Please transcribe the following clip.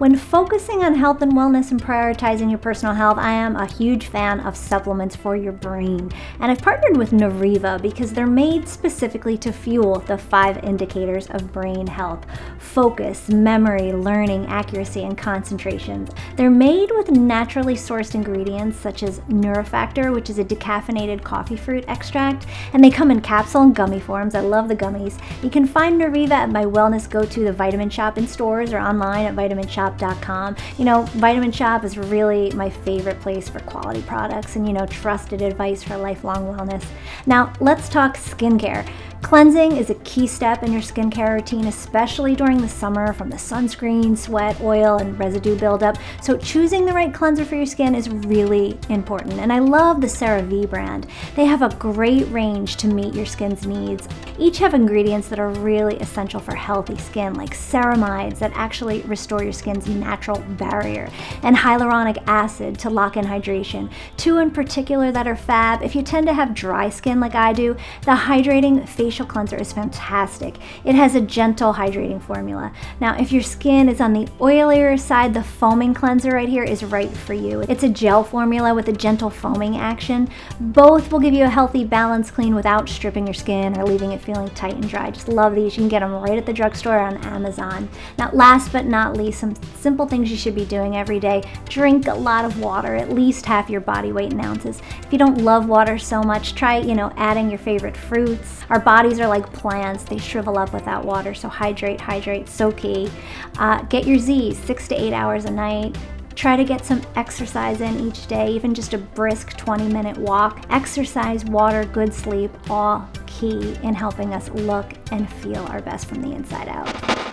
When focusing on health and wellness and prioritizing your personal health, I am a huge fan of supplements for your brain. And I've partnered with Neuriva because they're made specifically to fuel the five indicators of brain health focus, memory, learning, accuracy, and concentration. They're made with naturally sourced ingredients such as Neurofactor, which is a decaffeinated coffee fruit extract, and they come in capsule and gummy forms. I love the gummies. You can find Neuriva at my wellness go to, the Vitamin Shoppe in stores or online at You know, Vitamin Shoppe is really my favorite place for quality products and, you know, trusted advice for lifelong wellness. Now, let's talk skincare. Cleansing is a key step in your skincare routine, especially during the summer from the sunscreen, sweat, oil, and residue buildup. So, choosing the right cleanser for your skin is really important. And I love the CeraVe brand. They have a great range to meet your skin's needs. Each have ingredients that are really essential for healthy skin, like ceramides that actually restore your skin's natural barrier, and hyaluronic acid to lock in hydration. Two in particular that are fab. If you tend to have dry skin like I do, the hydrating facial cleanser is fantastic. It has a gentle hydrating formula. Now, if your skin is on the oilier side, the foaming cleanser right here is right for you. It's a gel formula with a gentle foaming action. Both will give you a healthy, balanced clean without stripping your skin or leaving it feeling tight and dry. Just love these. You can get them right at the drugstore on Amazon. Now, last but not least, some simple things you should be doing every day. Drink a lot of water, at least half your body weight in ounces. If you don't love water so much, try, you know, adding your favorite fruits. Our bodies are like plants, they shrivel up without water, so hydrate, hydrate, so key. Uh, get your Z's six to eight hours a night. Try to get some exercise in each day, even just a brisk 20 minute walk. Exercise, water, good sleep, all key in helping us look and feel our best from the inside out.